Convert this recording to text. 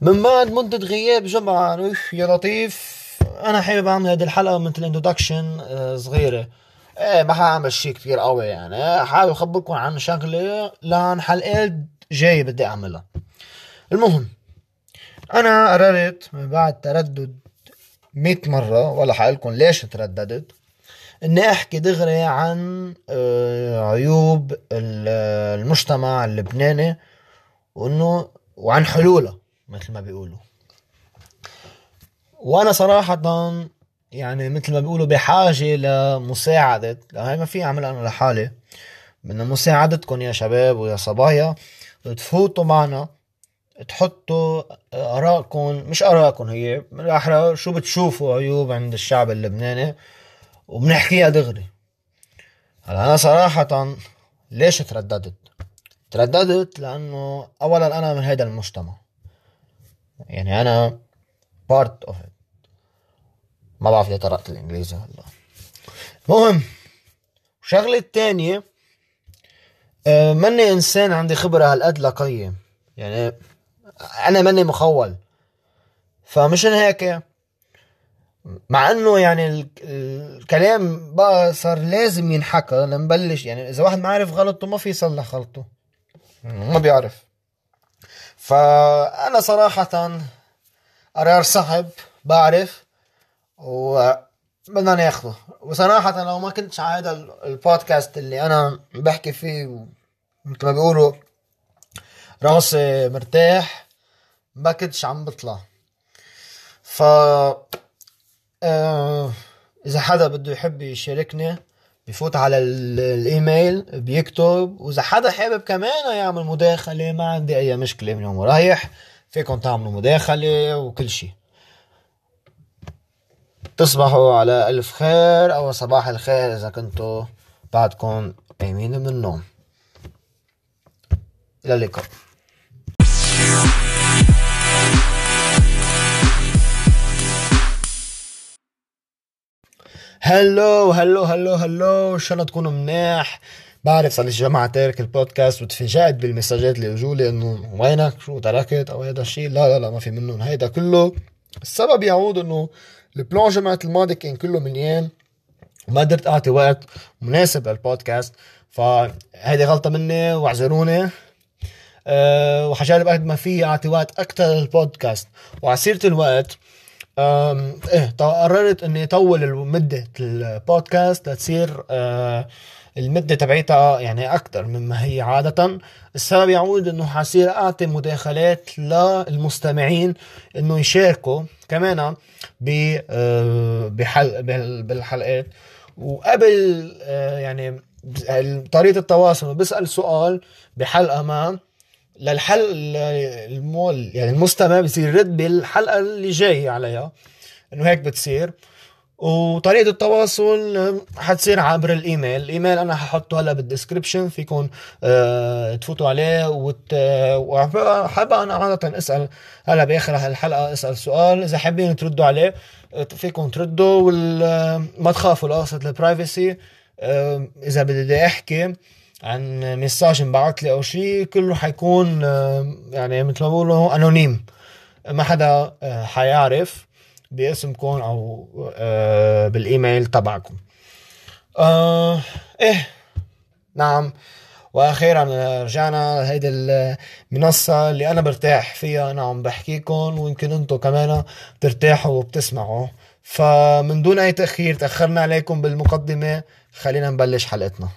من بعد مدة غياب جمعة يا لطيف. أنا حابب أعمل هذه الحلقة مثل انتدكشن آه، صغيرة. إيه ما حأعمل شي كتير قوي يعني. حابب أخبركم عن شغلة لعن حلقات جاي بدي أعملها. المهم أنا قررت من بعد تردد مئة مرة ولا حقلكم ليش ترددت؟ إني أحكي دغري عن آه، عيوب المجتمع اللبناني وإنه وعن حلوله مثل ما بيقولوا. وأنا صراحة يعني مثل ما بيقولوا بحاجة لمساعدة. هاي ما في اعملها أنا لحالي. بدنا مساعدتكم يا شباب ويا صبايا. تفوتوا معنا. تحطوا آرائكم مش آرائكم هي بالاحرى شو بتشوفوا عيوب عند الشعب اللبناني وبنحكيها دغري. هلا أنا صراحة ليش ترددت؟ ترددت لأنه اولا أنا من هيدا المجتمع. يعني أنا of it. ما بعرف ليه طرقت الإنجليزي هلا. المهم الشغلة الثانية آه، ماني إنسان عندي خبرة هالقد لقيم يعني أنا ماني مخول. فمشان هيك مع إنه يعني الكلام بقى صار لازم ينحكى لنبلش. يعني إذا واحد ما عارف غلطه ما في يصلح غلطه. ما بيعرف. فأنا صراحة قرار صعب بعرف وبدنا ناخده. وصراحة لو ما كنتش هذا البودكاست اللي أنا بحكي فيه مثل ما بيقولوا راسي مرتاح ما كنتش عم بطلع. ف آه إذا حدا بده يحب يشاركني بفوت على الإيميل بيكتب. وإذا حدا حابب كمان يعمل مداخلة ما عندي أي مشكلة من يوم رايح. فيكم تعملوا مداخلة وكل شيء. تصبحوا على ألف خير أو صباح الخير إذا كنتوا بعدكم قايمين من النوم. إلى اللقاء. هلو هلو هلو هلو ان شاء الله تكونوا مناح بعرف صار لي جماعة تارك البودكاست وتفاجأت بالمساجات اللي اجوا لي انه وينك؟ شو تركت؟ أو هذا الشيء لا لا لا ما في منهم. هيدا كله السبب يعود إنه البلان جمعة الماضي كان كله مليان وما قدرت أعطي وقت مناسب للبودكاست فهيدي غلطة مني واعذروني. أه وحجرب قد ما في أعطي وقت أكثر للبودكاست. وعسيرة الوقت إيه قررت إني أطول مدة البودكاست لتصير أه المدة تبعيتها يعني أكثر مما هي عادة. السبب يعود إنه حصير أعطي مداخلات للمستمعين إنه يشاركوا كمان آه، بحل بالحلقات. وقبل آه، يعني طريقة التواصل بسأل سؤال بحلقة ما للحل المول يعني المستمع بصير يرد بالحلقة اللي جاي عليها إنه هيك بتصير. وطريقة التواصل حتصير عبر الإيميل. الإيميل أنا ححطه هلا بالدسكربشن فيكم آه تفوتوا عليه وت... وحابب أنا عادة أسأل هلا بآخر هالحلقة أسأل سؤال. إذا حابين تردوا عليه فيكم تردوا وما تخافوا لقصة البرايفسي آه إذا بدي أحكي عن مساج انبعث لي أو شيء كله حيكون آه يعني مثل ما بقولوا انونيم ما حدا آه حيعرف باسمكم أو آه بالإيميل تبعكم. إيه نعم. وأخيرا رجعنا هيدي المنصة اللي أنا برتاح فيها. أنا عم بحكيكم ويمكن أنتم كمان ترتاحوا وبتسمعوا. فمن دون أي تأخير تأخرنا عليكم بالمقدمة. خلينا نبلش حلقتنا.